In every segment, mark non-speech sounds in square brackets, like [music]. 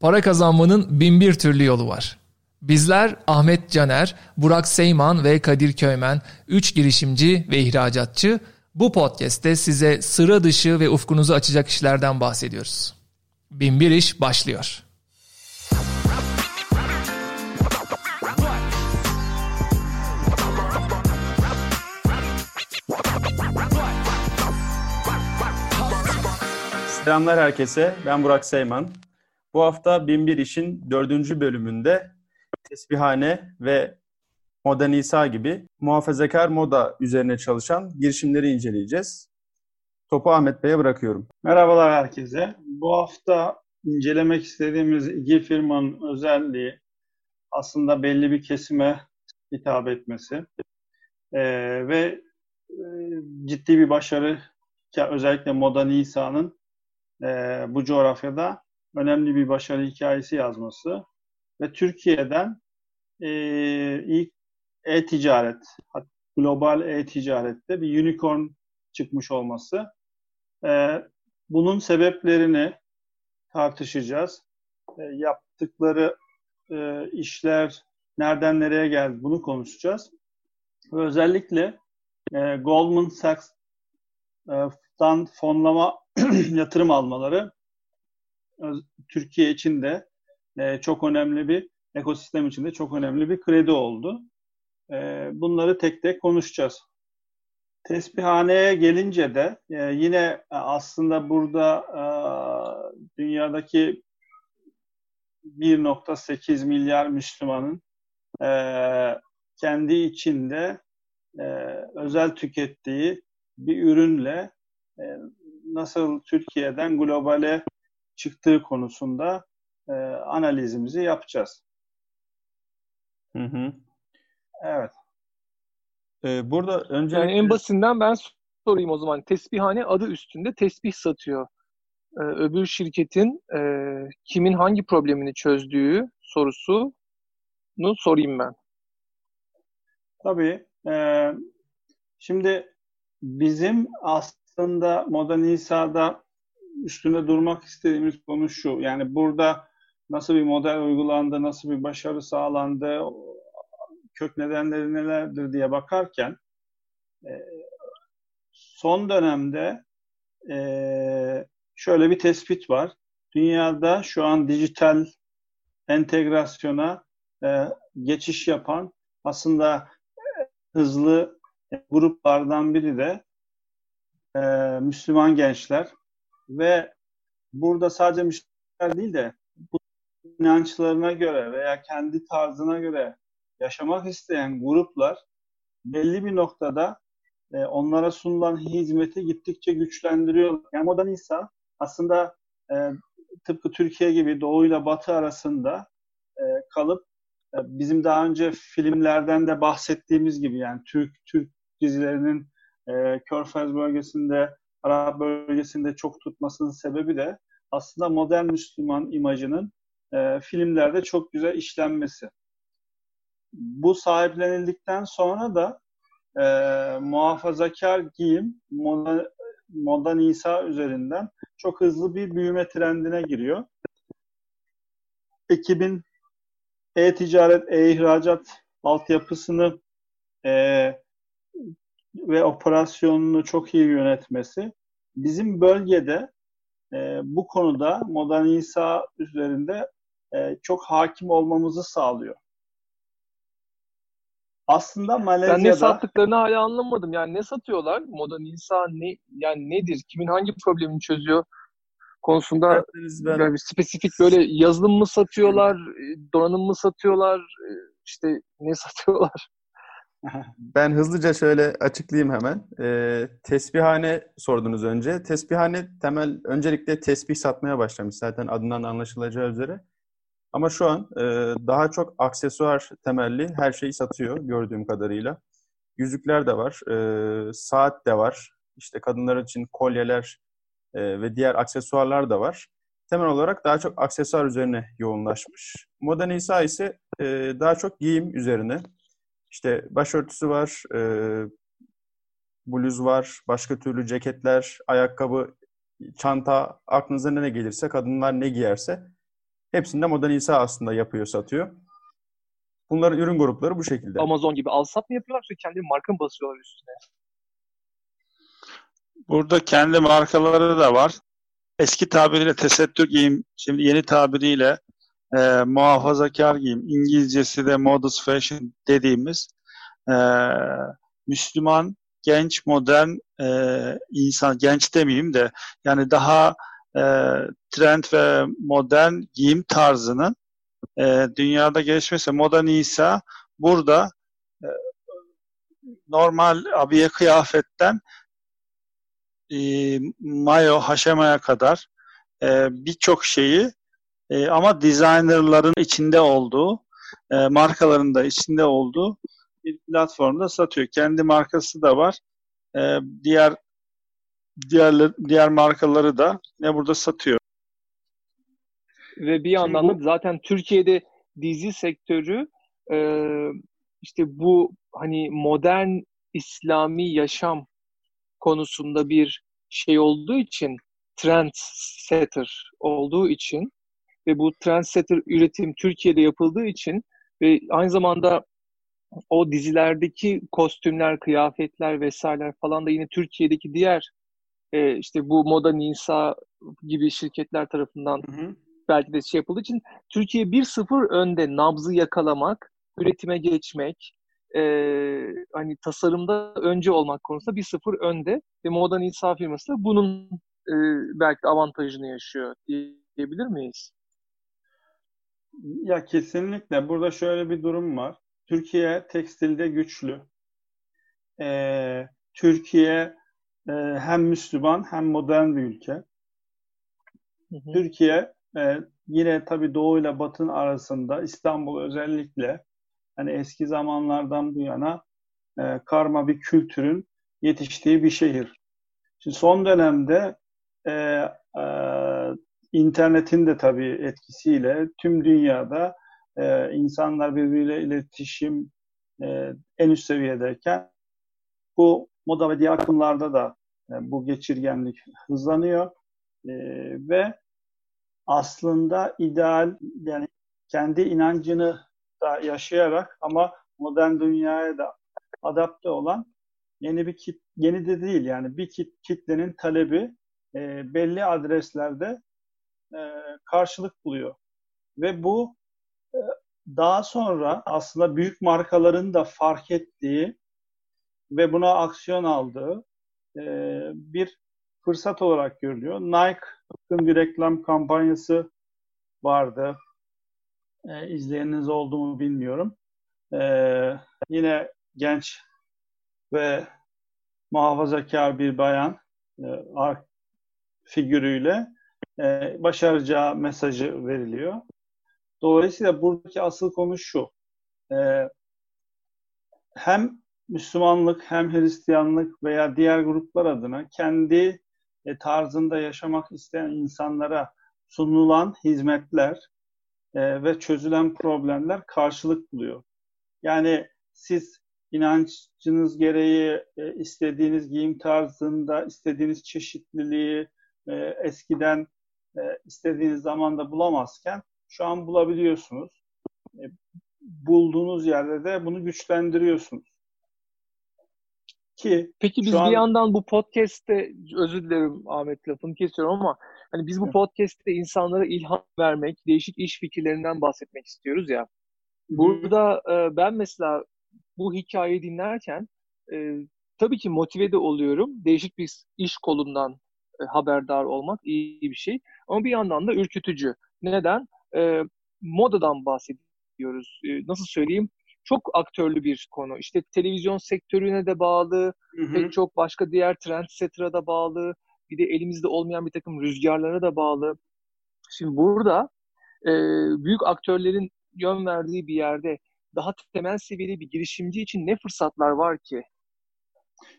Para kazanmanın bin bir türlü yolu var. Bizler Ahmet Caner, Burak Seyman ve Kadir Köymen, üç girişimci ve ihracatçı bu podcast'te size sıra dışı ve ufkunuzu açacak işlerden bahsediyoruz. Bin bir iş başlıyor. Selamlar herkese. Ben Burak Seyman. Bu hafta Binbir İş'in dördüncü bölümünde tesbihane ve Moda Nisa gibi muhafazakar moda üzerine çalışan girişimleri inceleyeceğiz. Topu Ahmet Bey'e bırakıyorum. Merhabalar herkese. Bu hafta incelemek istediğimiz iki firmanın özelliği aslında belli bir kesime hitap etmesi ee, ve e, ciddi bir başarı özellikle Moda Nisa'nın e, bu coğrafyada önemli bir başarı hikayesi yazması ve Türkiye'den e, ilk e-ticaret, global e-ticarette bir unicorn çıkmış olması. E, bunun sebeplerini tartışacağız. E, yaptıkları e, işler nereden nereye geldi bunu konuşacağız. Ve özellikle e, Goldman Sachs'tan fonlama [clears throat] yatırım almaları Türkiye için de e, çok önemli bir ekosistem içinde çok önemli bir kredi oldu. E, bunları tek tek konuşacağız. Tesbihhaneye gelince de e, yine aslında burada e, dünyadaki 1.8 milyar Müslümanın e, kendi içinde e, özel tükettiği bir ürünle e, nasıl Türkiye'den globale çıktığı konusunda e, analizimizi yapacağız. Hı hı. Evet. Ee, burada önce yani en basitinden ben sorayım o zaman. Tesbihane adı üstünde tesbih satıyor. Ee, öbür şirketin e, kimin hangi problemini çözdüğü sorusunu sorayım ben. Tabii. E, şimdi bizim aslında Moda Nisa'da üstünde durmak istediğimiz konu şu. Yani burada nasıl bir model uygulandı, nasıl bir başarı sağlandı, kök nedenleri nelerdir diye bakarken e, son dönemde e, şöyle bir tespit var. Dünyada şu an dijital entegrasyona e, geçiş yapan aslında hızlı gruplardan biri de Müslüman gençler ve burada sadece Müslümanlar değil de bu inançlarına göre veya kendi tarzına göre yaşamak isteyen gruplar belli bir noktada e, onlara sunulan hizmeti gittikçe güçlendiriyor. Yani modern İsa aslında e, tıpkı Türkiye gibi Doğu ile Batı arasında e, kalıp e, bizim daha önce filmlerden de bahsettiğimiz gibi yani Türk Türk dizilerinin e, Körfez bölgesinde Arap bölgesinde çok tutmasının sebebi de aslında modern Müslüman imajının e, filmlerde çok güzel işlenmesi. Bu sahiplenildikten sonra da e, muhafazakar giyim moda, moda Nisa üzerinden çok hızlı bir büyüme trendine giriyor. Ekibin e-ticaret, e-ihracat altyapısını e, ve operasyonunu çok iyi yönetmesi bizim bölgede e, bu konuda modern İsa üzerinde e, çok hakim olmamızı sağlıyor. Aslında Malezya'da... Ben ne sattıklarını hala anlamadım. Yani ne satıyorlar? Modern İsa ne, yani nedir? Kimin hangi problemini çözüyor? konusunda ben... yani spesifik böyle yazılım mı satıyorlar, donanım mı satıyorlar, işte ne [laughs] satıyorlar? Ben hızlıca şöyle açıklayayım hemen. E, tesbihane sordunuz önce. Tesbihane temel öncelikle tesbih satmaya başlamış zaten adından anlaşılacağı üzere. Ama şu an e, daha çok aksesuar temelli her şeyi satıyor gördüğüm kadarıyla. Yüzükler de var, e, saat de var. İşte kadınlar için kolyeler e, ve diğer aksesuarlar da var. Temel olarak daha çok aksesuar üzerine yoğunlaşmış. Moda Nisa ise e, daha çok giyim üzerine işte başörtüsü var, e, bluz var, başka türlü ceketler, ayakkabı, çanta, aklınıza ne gelirse, kadınlar ne giyerse Hepsinde Modern İsa aslında yapıyor, satıyor. Bunların ürün grupları bu şekilde. Amazon gibi al sat mı yapıyorlar yoksa kendi marka mı basıyorlar üstüne? Burada kendi markaları da var. Eski tabiriyle tesettür giyim, şimdi yeni tabiriyle e, muhafazakar giyim, İngilizcesi de modest fashion dediğimiz e, Müslüman, genç, modern e, insan, genç demeyeyim de yani daha e, trend ve modern giyim tarzının e, dünyada gelişmesi. Moda İsa burada e, normal abiye kıyafetten e, mayo, haşemaya kadar e, birçok şeyi e, ama designerların içinde olduğu, e, markaların da içinde olduğu bir platformda satıyor. Kendi markası da var. E, diğer diğer diğer markaları da ne burada satıyor. Ve bir yandan da zaten Türkiye'de dizi sektörü e, işte bu hani modern İslami yaşam konusunda bir şey olduğu için trendsetter olduğu için ve bu trendsetter üretim Türkiye'de yapıldığı için ve aynı zamanda o dizilerdeki kostümler, kıyafetler vesaireler falan da yine Türkiye'deki diğer e, işte bu Moda Nisa gibi şirketler tarafından hı hı. belki de şey yapıldığı için Türkiye 1-0 önde nabzı yakalamak, üretime geçmek, e, hani tasarımda önce olmak konusunda 1-0 önde ve Moda Nisa firması da bunun e, belki de avantajını yaşıyor diyebilir miyiz? Ya kesinlikle. Burada şöyle bir durum var. Türkiye tekstilde güçlü. Ee, Türkiye e, hem Müslüman hem modern bir ülke. Hı hı. Türkiye e, yine tabii Doğu ile Batı'nın arasında İstanbul özellikle hani eski zamanlardan bu yana e, karma bir kültürün yetiştiği bir şehir. Şimdi son dönemde e, e, internetin de tabii etkisiyle tüm dünyada e, insanlar birbiriyle iletişim e, en üst seviyedeyken bu moda ve diğer akımlarda da e, bu geçirgenlik hızlanıyor. E, ve aslında ideal yani kendi inancını da yaşayarak ama modern dünyaya da adapte olan yeni bir kit yeni de değil yani bir kit, kitlenin talebi e, belli adreslerde e, karşılık buluyor ve bu e, daha sonra aslında büyük markaların da fark ettiği ve buna aksiyon aldığı e, bir fırsat olarak görülüyor. Nike'ın bir reklam kampanyası vardı. E, izleyeniniz oldu mu bilmiyorum. E, yine genç ve muhafazakar bir bayan e, figürüyle e, başaracağı mesajı veriliyor. Dolayısıyla buradaki asıl konu şu. E, hem Müslümanlık hem Hristiyanlık veya diğer gruplar adına kendi e, tarzında yaşamak isteyen insanlara sunulan hizmetler e, ve çözülen problemler karşılık buluyor. Yani siz inancınız gereği e, istediğiniz giyim tarzında, istediğiniz çeşitliliği e, eskiden e, istediğiniz zamanda bulamazken şu an bulabiliyorsunuz. E, bulduğunuz yerde de bunu güçlendiriyorsunuz. Ki Peki biz an... bir yandan bu podcast'te özür dilerim Ahmet lafını kesiyorum ama hani biz bu podcast'te insanlara ilham vermek, değişik iş fikirlerinden bahsetmek istiyoruz ya. Burada e, ben mesela bu hikayeyi dinlerken e, tabii ki motive de oluyorum. Değişik bir iş kolundan e, haberdar olmak iyi bir şey. Ama bir yandan da ürkütücü. Neden? E, modadan bahsediyoruz. E, nasıl söyleyeyim? çok aktörlü bir konu. İşte televizyon sektörüne de bağlı, hı hı. pek çok başka diğer trendsetter'a da bağlı, bir de elimizde olmayan bir takım rüzgarlara da bağlı. Şimdi burada e, büyük aktörlerin yön verdiği bir yerde daha temel seviyeli bir girişimci için ne fırsatlar var ki?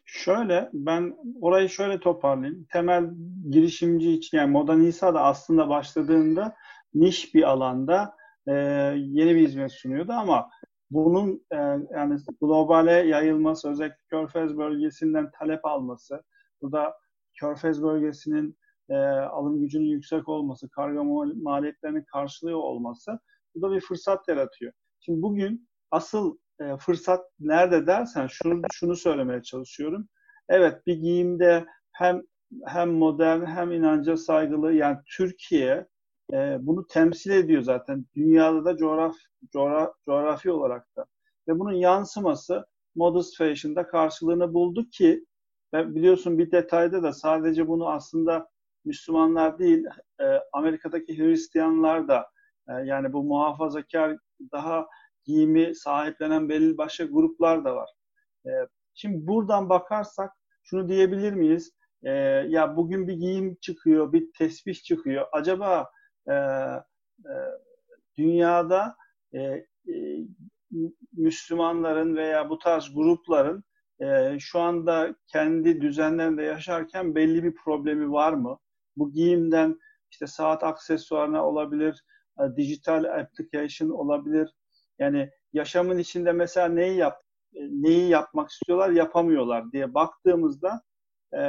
Şöyle ben orayı şöyle toparlayayım. Temel girişimci için yani Moda Nisa da aslında başladığında niş bir alanda e, yeni bir hizmet sunuyordu ama bunun e, yani globale yayılması, özellikle Körfez bölgesinden talep alması, bu da Körfez bölgesinin e, alım gücünün yüksek olması, kargo maliyetlerini karşılıyor olması bu da bir fırsat yaratıyor. Şimdi bugün asıl e, fırsat nerede dersen şunu şunu söylemeye çalışıyorum. Evet bir giyimde hem hem modern hem inanca saygılı yani Türkiye e, bunu temsil ediyor zaten dünyada da coğraf, coğraf coğrafi olarak da ve bunun yansıması Modest Fashion'da karşılığını buldu ki ve biliyorsun bir detayda da sadece bunu aslında Müslümanlar değil e, Amerika'daki Hristiyanlar da e, yani bu muhafazakar daha giyimi sahiplenen belli başka gruplar da var. E, şimdi buradan bakarsak şunu diyebilir miyiz? E, ya bugün bir giyim çıkıyor, bir tesbih çıkıyor. Acaba e, e, dünyada e, Müslümanların veya bu tarz grupların şu anda kendi düzenlerinde yaşarken belli bir problemi var mı? Bu giyimden işte saat aksesuarına olabilir, dijital application olabilir. Yani yaşamın içinde mesela neyi yap e, neyi yapmak istiyorlar yapamıyorlar diye baktığımızda e,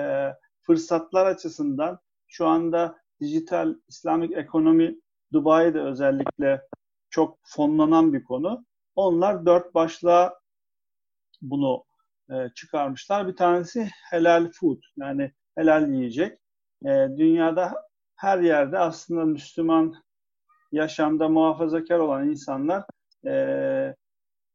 fırsatlar açısından şu anda dijital İslamik ekonomi Dubai'de özellikle çok fonlanan bir konu. Onlar dört başlığa bunu e, çıkarmışlar. Bir tanesi helal food yani helal yiyecek. E, dünyada her yerde aslında Müslüman yaşamda muhafazakar olan insanlar e,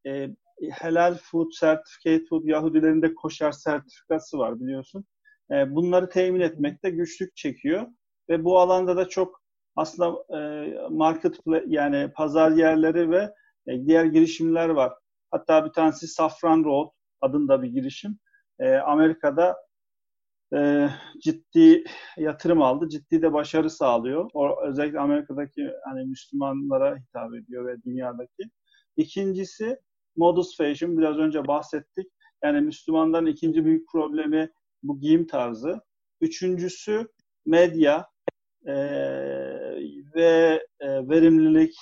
e, helal food certificate food Yahudilerin de koşar sertifikası var biliyorsun. E, bunları temin etmekte güçlük çekiyor ve bu alanda da çok aslında e, market yani pazar yerleri ve e, diğer girişimler var. Hatta bir tanesi Safran Road adında bir girişim. E, Amerika'da e, ciddi yatırım aldı. Ciddi de başarı sağlıyor. O, özellikle Amerika'daki hani Müslümanlara hitap ediyor ve dünyadaki. İkincisi modus fashion. Biraz önce bahsettik. Yani Müslümanların ikinci büyük problemi bu giyim tarzı. Üçüncüsü medya e, ve e, verimlilik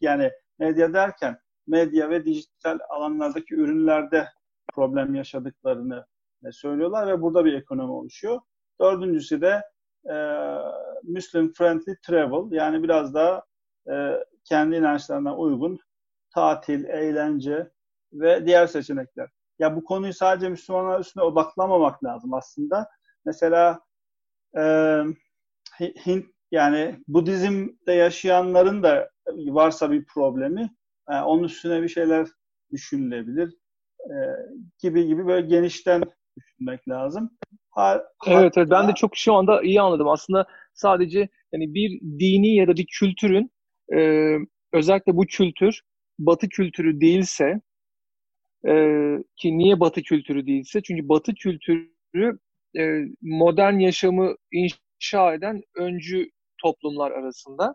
yani medya derken medya ve dijital alanlardaki ürünlerde problem yaşadıklarını söylüyorlar ve burada bir ekonomi oluşuyor. Dördüncüsü de e, Muslim Friendly Travel yani biraz daha e, kendi inançlarına uygun tatil, eğlence ve diğer seçenekler. Ya bu konuyu sadece Müslümanlar üstüne odaklamamak lazım aslında. Mesela e, Hint yani Budizm'de yaşayanların da varsa bir problemi e, onun üstüne bir şeyler düşünülebilir e, gibi gibi böyle genişten düşünmek lazım. Ha, evet, evet ben de çok şu anda iyi anladım. Aslında sadece yani bir dini ya da bir kültürün e, özellikle bu kültür Batı kültürü değilse e, ki niye Batı kültürü değilse çünkü Batı kültürü e, modern yaşamı inşa eden öncü toplumlar arasında.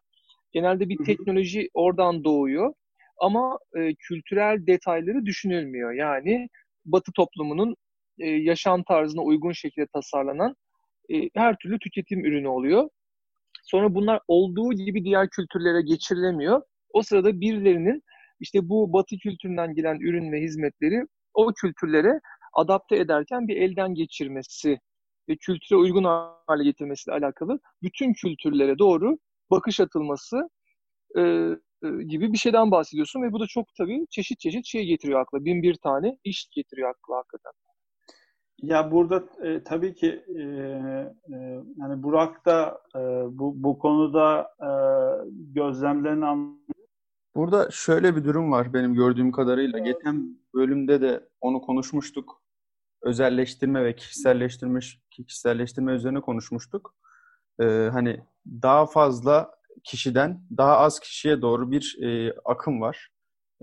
Genelde bir teknoloji oradan doğuyor ama e, kültürel detayları düşünülmüyor. Yani Batı toplumunun e, yaşam tarzına uygun şekilde tasarlanan e, her türlü tüketim ürünü oluyor. Sonra bunlar olduğu gibi diğer kültürlere geçirilemiyor. O sırada birilerinin işte bu batı kültüründen gelen ürün ve hizmetleri o kültürlere adapte ederken bir elden geçirmesi ve kültüre uygun hale getirmesiyle alakalı bütün kültürlere doğru bakış atılması e, e, gibi bir şeyden bahsediyorsun ve bu da çok tabii çeşit çeşit şey getiriyor akla. Bin bir tane iş getiriyor akla hakikaten. Ya burada e, tabii ki e, e, yani Burak da e, bu bu konuda e, gözlemlerini anlıyor. Burada şöyle bir durum var benim gördüğüm kadarıyla. Evet. Geçen bölümde de onu konuşmuştuk. Özelleştirme ve kişiselleştirme kişiselleştirme üzerine konuşmuştuk. Ee, hani daha fazla kişiden daha az kişiye doğru bir e, akım var.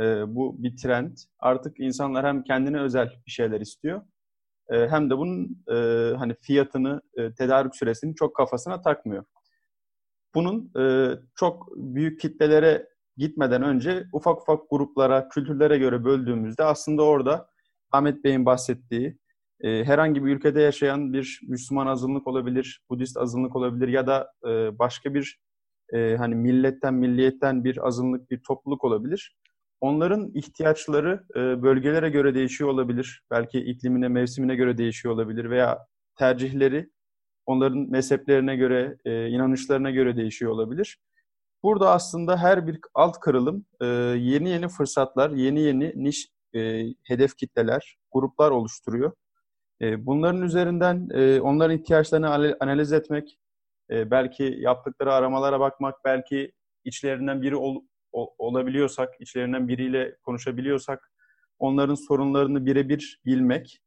E, bu bir trend. Artık insanlar hem kendine özel bir şeyler istiyor hem de bunun e, hani fiyatını, e, tedarik süresini çok kafasına takmıyor. Bunun e, çok büyük kitlelere gitmeden önce ufak ufak gruplara, kültürlere göre böldüğümüzde aslında orada Ahmet Bey'in bahsettiği e, herhangi bir ülkede yaşayan bir Müslüman azınlık olabilir, Budist azınlık olabilir ya da e, başka bir e, hani milletten, milliyetten bir azınlık, bir topluluk olabilir. Onların ihtiyaçları e, bölgelere göre değişiyor olabilir. Belki iklimine, mevsimine göre değişiyor olabilir veya tercihleri onların mezheplerine göre, e, inanışlarına göre değişiyor olabilir. Burada aslında her bir alt kırılım e, yeni yeni fırsatlar, yeni yeni niş hedef kitleler, gruplar oluşturuyor. Bunların üzerinden onların ihtiyaçlarını analiz etmek, belki yaptıkları aramalara bakmak, belki içlerinden biri ol, olabiliyorsak, içlerinden biriyle konuşabiliyorsak, onların sorunlarını birebir bilmek,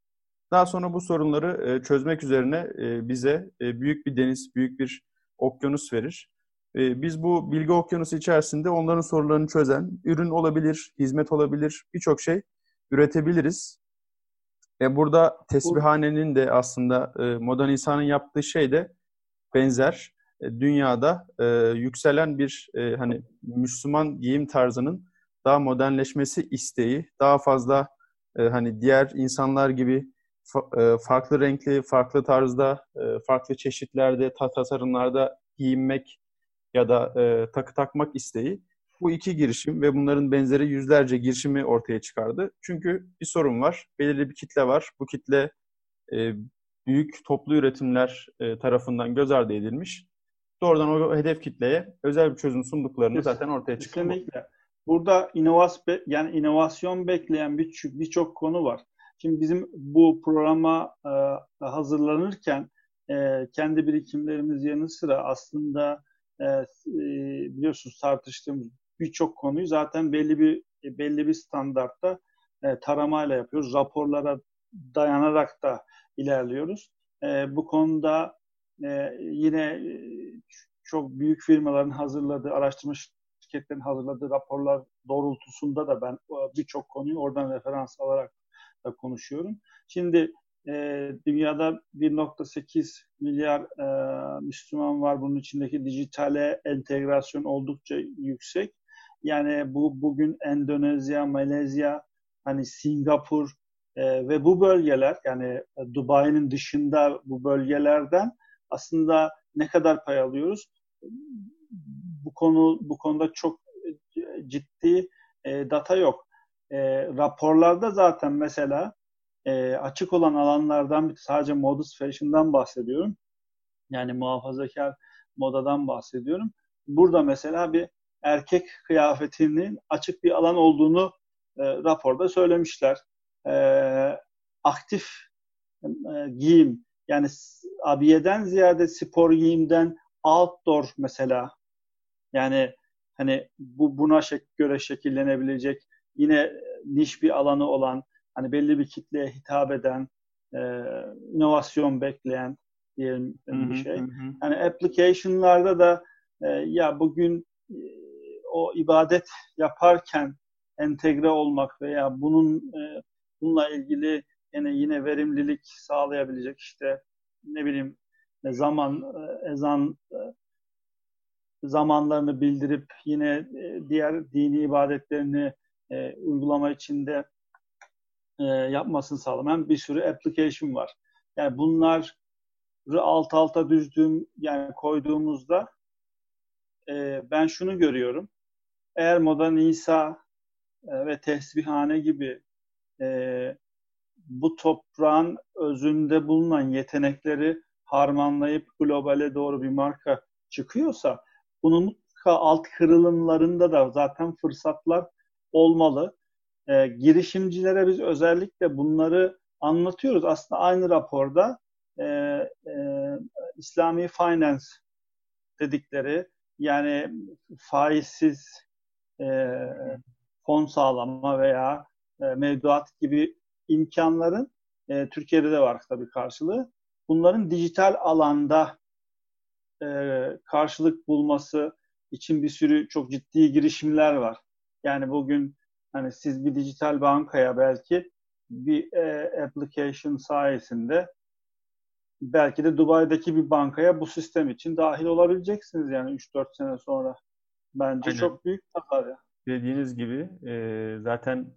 daha sonra bu sorunları e, çözmek üzerine e, bize e, büyük bir deniz, büyük bir okyanus verir. E, biz bu bilgi okyanusu içerisinde onların sorularını çözen, ürün olabilir, hizmet olabilir, birçok şey üretebiliriz. Ve burada tesbihanenin de aslında e, modern insanın yaptığı şey de benzer. E, dünyada e, yükselen bir e, hani Müslüman giyim tarzının daha modernleşmesi isteği, daha fazla e, hani diğer insanlar gibi fa, e, farklı renkli, farklı tarzda, e, farklı çeşitlerde, tasarımlarda giyinmek ya da e, takı takmak isteği bu iki girişim ve bunların benzeri yüzlerce girişimi ortaya çıkardı. Çünkü bir sorun var, belirli bir kitle var. Bu kitle e, büyük toplu üretimler e, tarafından göz ardı edilmiş. Doğrudan o hedef kitleye özel bir çözüm sunduklarını Kesinlikle. zaten ortaya çıkıyor. Kesinlikle. Burada inovasyon yani inovasyon bekleyen birçok birçok konu var. Şimdi bizim bu programa e, hazırlanırken e, kendi birikimlerimiz yanı sıra aslında e, e, biliyorsunuz tartıştığımız birçok konuyu zaten belli bir belli bir standartta e, taramayla yapıyoruz. Raporlara dayanarak da ilerliyoruz. E, bu konuda e, yine e, çok büyük firmaların hazırladığı, araştırma şirketlerin hazırladığı raporlar doğrultusunda da ben e, birçok konuyu oradan referans alarak da konuşuyorum. Şimdi e, dünyada 1.8 milyar e, Müslüman var. Bunun içindeki dijitale entegrasyon oldukça yüksek. Yani bu bugün Endonezya, Malezya, hani Singapur e, ve bu bölgeler yani e, Dubai'nin dışında bu bölgelerden aslında ne kadar pay alıyoruz? Bu konu bu konuda çok e, ciddi e, data yok. E, raporlarda zaten mesela e, açık olan alanlardan sadece modus fashion'dan bahsediyorum. Yani muhafazakar modadan bahsediyorum. Burada mesela bir erkek kıyafetinin açık bir alan olduğunu e, raporda söylemişler. E, aktif e, giyim yani abiyeden ziyade spor giyimden outdoor mesela yani hani bu buna şek göre şekillenebilecek yine niş bir alanı olan hani belli bir kitleye hitap eden e, inovasyon bekleyen diyelim bir şey. Hı hı. Yani application'larda da e, ya bugün e, o ibadet yaparken entegre olmak veya bunun e, bununla ilgili yine yine verimlilik sağlayabilecek işte ne bileyim zaman e, ezan e, zamanlarını bildirip yine e, diğer dini ibadetlerini e, uygulama içinde e, yapmasını sağlamayan bir sürü application var. Yani bunları alt alta düzdüğüm yani koyduğumuzda e, ben şunu görüyorum. Eğer Modern İsa e, ve Tesbihane gibi e, bu toprağın özünde bulunan yetenekleri harmanlayıp globale doğru bir marka çıkıyorsa bunun alt kırılımlarında da zaten fırsatlar olmalı. E, girişimcilere biz özellikle bunları anlatıyoruz. Aslında aynı raporda e, e, İslami Finance dedikleri yani faizsiz e, fon sağlama veya e, mevduat gibi imkanların e, Türkiye'de de var tabii karşılığı. Bunların dijital alanda e, karşılık bulması için bir sürü çok ciddi girişimler var. Yani bugün hani siz bir dijital bankaya belki bir e, application sayesinde belki de Dubai'deki bir bankaya bu sistem için dahil olabileceksiniz yani 3-4 sene sonra. Bence Aynen. çok büyük tasarruf. Dediğiniz gibi e, zaten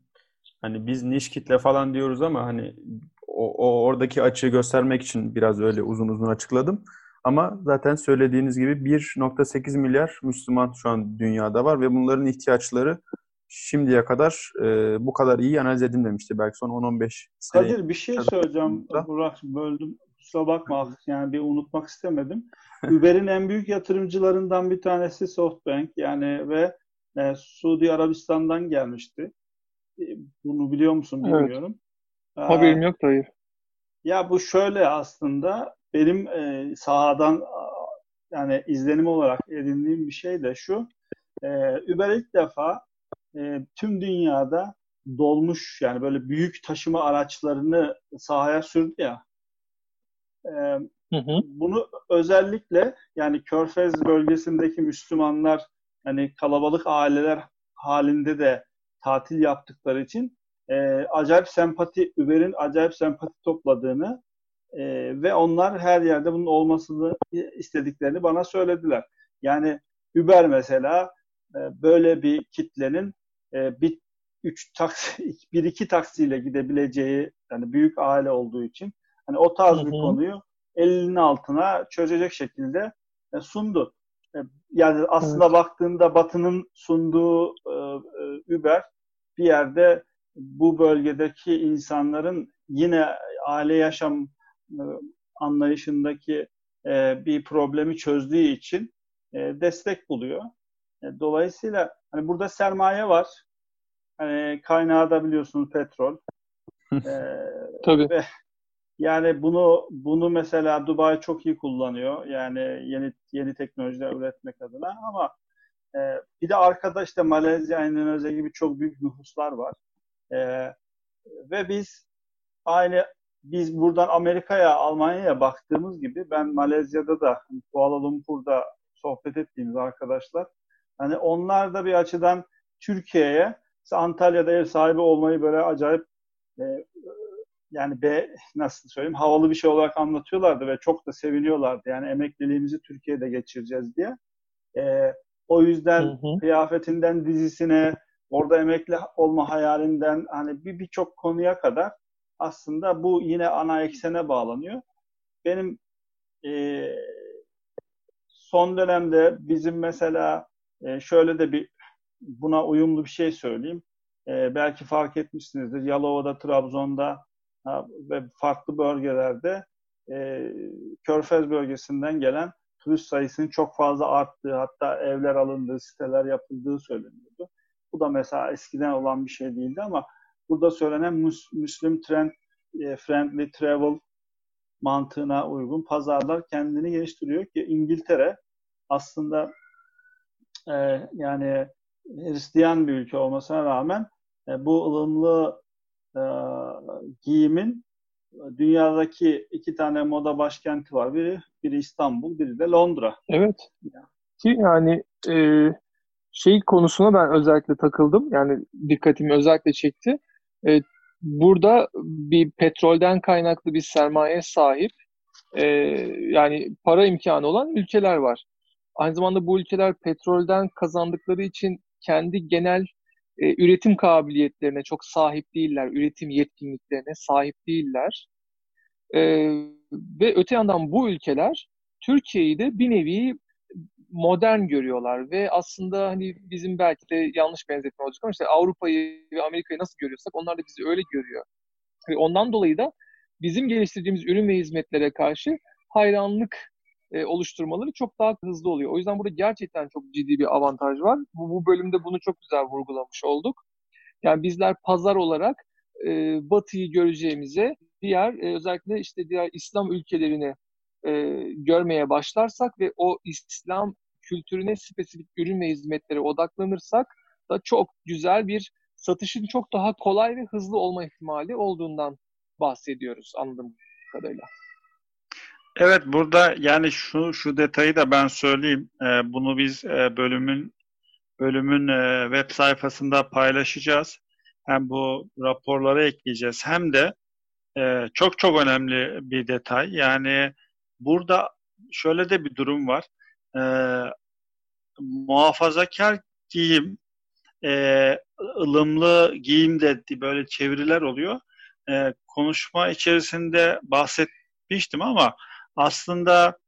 hani biz niş kitle falan diyoruz ama hani o, o oradaki açığı göstermek için biraz öyle uzun uzun açıkladım. Ama zaten söylediğiniz gibi 1.8 milyar Müslüman şu an dünyada var ve bunların ihtiyaçları şimdiye kadar e, bu kadar iyi analiz edilmemişti. Belki son 10-15 sene. Kadir bir şey söyleyeceğim. Burak böldüm kusura bakma yani bir unutmak istemedim. [laughs] Uber'in en büyük yatırımcılarından bir tanesi SoftBank yani ve e, Suudi Arabistan'dan gelmişti. E, bunu biliyor musun bilmiyorum. Evet. Haberim yok hayır. Ya bu şöyle aslında benim e, sahadan yani izlenim olarak edindiğim bir şey de şu. E, Uber ilk defa e, tüm dünyada dolmuş yani böyle büyük taşıma araçlarını sahaya sürdü ya. E, hı hı. Bunu özellikle yani Körfez bölgesindeki Müslümanlar hani kalabalık aileler halinde de tatil yaptıkları için e, acayip sempati, Uber'in acayip sempati topladığını e, ve onlar her yerde bunun olmasını istediklerini bana söylediler. Yani Uber mesela e, böyle bir kitlenin e, bir üç taksi, [laughs] bir iki taksiyle gidebileceği yani büyük aile olduğu için hani o tarz bir konuyu elinin altına çözecek şekilde e, sundu. E, yani aslında evet. baktığında Batı'nın sunduğu e, e, Uber bir yerde bu bölgedeki insanların yine aile yaşam e, anlayışındaki e, bir problemi çözdüğü için e, destek buluyor. Dolayısıyla hani burada sermaye var. Hani kaynağı da biliyorsunuz petrol. e, [laughs] Tabii. Ve yani bunu bunu mesela Dubai çok iyi kullanıyor. Yani yeni yeni teknolojiler üretmek adına ama e, bir de arkada işte Malezya, Endonezya gibi çok büyük nüfuslar var. E, ve biz aynı biz buradan Amerika'ya, Almanya'ya baktığımız gibi ben Malezya'da da Kuala Lumpur'da sohbet ettiğimiz arkadaşlar hani onlar da bir açıdan Türkiye'ye Antalya'da ev sahibi olmayı böyle acayip e, yani be nasıl söyleyeyim havalı bir şey olarak anlatıyorlardı ve çok da seviniyorlardı. Yani emekliliğimizi Türkiye'de geçireceğiz diye. E, o yüzden hı hı. kıyafetinden dizisine, orada emekli olma hayalinden hani bir birçok konuya kadar aslında bu yine ana eksene bağlanıyor. Benim e, son dönemde bizim mesela e, şöyle de bir buna uyumlu bir şey söyleyeyim. E, belki fark etmişsinizdir. Yalova'da, Trabzon'da ha, ve farklı bölgelerde e, Körfez bölgesinden gelen turist sayısının çok fazla arttığı, hatta evler alındığı, siteler yapıldığı söyleniyordu. Bu da mesela eskiden olan bir şey değildi ama burada söylenen Müslüm Trend e, Friendly Travel mantığına uygun pazarlar kendini geliştiriyor ki İngiltere aslında e, yani Hristiyan bir ülke olmasına rağmen e, bu ılımlı e, giyimin dünyadaki iki tane moda başkenti var. Biri, biri İstanbul, biri de Londra. Evet. Ki yani e, şey konusuna ben özellikle takıldım. Yani dikkatimi özellikle çekti. E, burada bir petrolden kaynaklı bir sermaye sahip e, yani para imkanı olan ülkeler var. Aynı zamanda bu ülkeler petrolden kazandıkları için kendi genel e, üretim kabiliyetlerine çok sahip değiller, üretim yetkinliklerine sahip değiller. E, ve öte yandan bu ülkeler Türkiye'yi de bir nevi modern görüyorlar ve aslında hani bizim belki de yanlış benzetme olacak ama işte Avrupa'yı ve Amerika'yı nasıl görüyorsak onlar da bizi öyle görüyor. Ve ondan dolayı da bizim geliştirdiğimiz ürün ve hizmetlere karşı hayranlık e, oluşturmaları çok daha hızlı oluyor. O yüzden burada gerçekten çok ciddi bir avantaj var. Bu, bu bölümde bunu çok güzel vurgulamış olduk. Yani bizler pazar olarak e, Batı'yı göreceğimize diğer e, özellikle işte diğer İslam ülkelerini e, görmeye başlarsak ve o İslam kültürüne spesifik ürün ve hizmetlere odaklanırsak da çok güzel bir satışın çok daha kolay ve hızlı olma ihtimali olduğundan bahsediyoruz anladığım kadarıyla. Evet burada yani şu şu detayı da ben söyleyeyim. Ee, bunu biz e, bölümün bölümün e, web sayfasında paylaşacağız. Hem bu raporları ekleyeceğiz hem de e, çok çok önemli bir detay. Yani burada şöyle de bir durum var. E, muhafazakar giyim, e, ılımlı giyim de böyle çeviriler oluyor. E, konuşma içerisinde bahsetmiştim ama aslında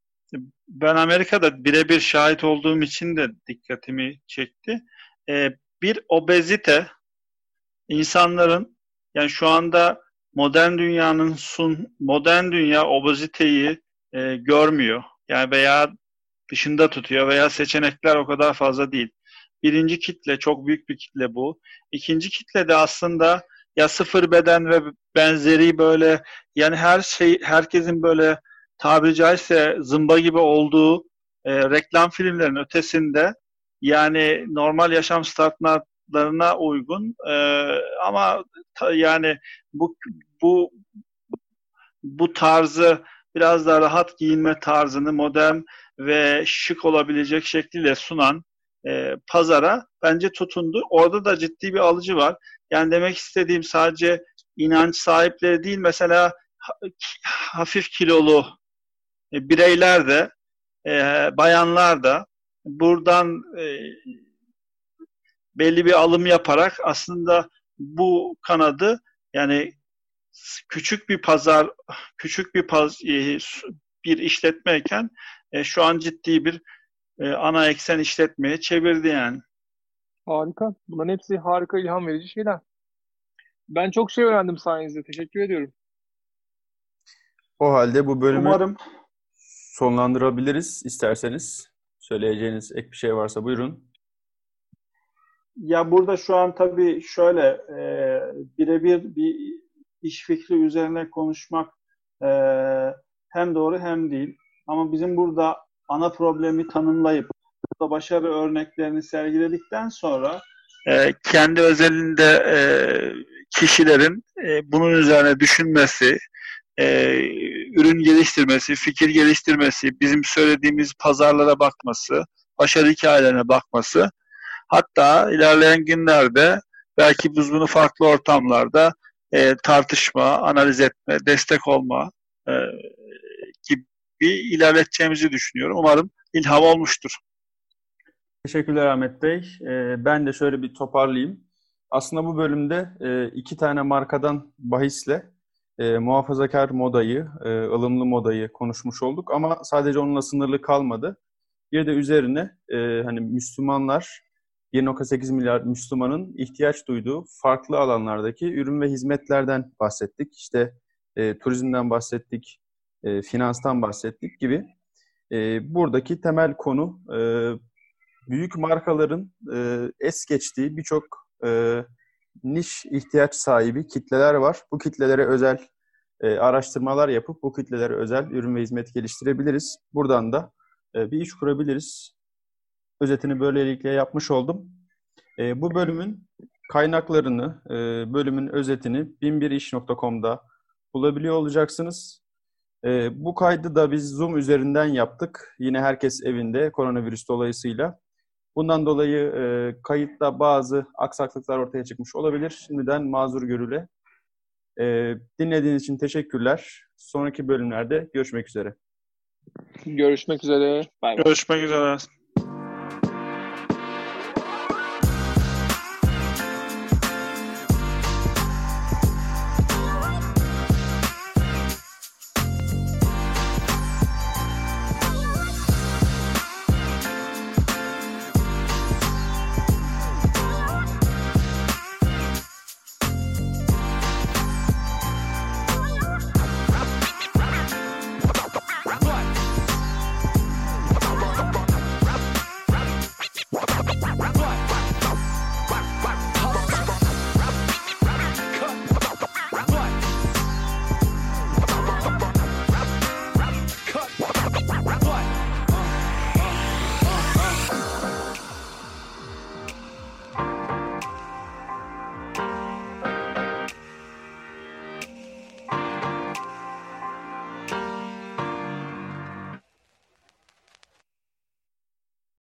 ben Amerika'da birebir şahit olduğum için de dikkatimi çekti. E, bir obezite insanların yani şu anda modern dünyanın sun modern dünya obeziteyi e, görmüyor. Yani veya dışında tutuyor veya seçenekler o kadar fazla değil. Birinci kitle çok büyük bir kitle bu. İkinci kitle de aslında ya sıfır beden ve benzeri böyle yani her şey herkesin böyle tabiri caizse zımba gibi olduğu e, reklam filmlerin ötesinde yani normal yaşam standartlarına uygun e, ama ta, yani bu bu bu tarzı biraz daha rahat giyinme tarzını modern ve şık olabilecek şekliyle sunan e, pazara bence tutundu. Orada da ciddi bir alıcı var. Yani demek istediğim sadece inanç sahipleri değil mesela hafif kilolu e, bireyler de e, bayanlar da buradan e, belli bir alım yaparak aslında bu kanadı yani küçük bir pazar küçük bir paz, e, bir işletmeyken e, şu an ciddi bir e, ana eksen işletmeye çevirdi yani. Harika. Bunların hepsi harika ilham verici şeyler. Ben çok şey öğrendim sayenizde. Teşekkür ediyorum. O halde bu bölümü Umarım sonlandırabiliriz isterseniz. Söyleyeceğiniz ek bir şey varsa buyurun. Ya burada şu an tabii şöyle e, birebir bir iş fikri üzerine konuşmak e, hem doğru hem değil. Ama bizim burada ana problemi tanımlayıp burada başarı örneklerini sergiledikten sonra e, kendi özelinde e, kişilerin e, bunun üzerine düşünmesi, e, ürün geliştirmesi, fikir geliştirmesi, bizim söylediğimiz pazarlara bakması, başarı hikayelerine bakması, hatta ilerleyen günlerde belki biz bunu farklı ortamlarda e, tartışma, analiz etme, destek olma e, gibi ilerleteceğimizi düşünüyorum. Umarım ilham olmuştur. Teşekkürler Ahmet Bey. E, ben de şöyle bir toparlayayım. Aslında bu bölümde e, iki tane markadan bahisle e, muhafazakar modayı, e, ılımlı modayı konuşmuş olduk ama sadece onunla sınırlı kalmadı. Bir de üzerine e, hani Müslümanlar 1.8 milyar Müslümanın ihtiyaç duyduğu farklı alanlardaki ürün ve hizmetlerden bahsettik. İşte e, turizmden bahsettik, e, finanstan bahsettik gibi. E, buradaki temel konu e, büyük markaların e, es geçtiği birçok e, niş ihtiyaç sahibi kitleler var. Bu kitlelere özel e, araştırmalar yapıp bu kitlelere özel ürün ve hizmet geliştirebiliriz. Buradan da e, bir iş kurabiliriz. Özetini böylelikle yapmış oldum. E, bu bölümün kaynaklarını, e, bölümün özetini binbiriş.com'da bulabiliyor olacaksınız. E, bu kaydı da biz Zoom üzerinden yaptık. Yine herkes evinde koronavirüs dolayısıyla. Bundan dolayı e, kayıtta bazı aksaklıklar ortaya çıkmış olabilir. Şimdiden mazur görüle. E, dinlediğiniz için teşekkürler. Sonraki bölümlerde görüşmek üzere. Görüşmek üzere. Bye bye. Görüşmek üzere.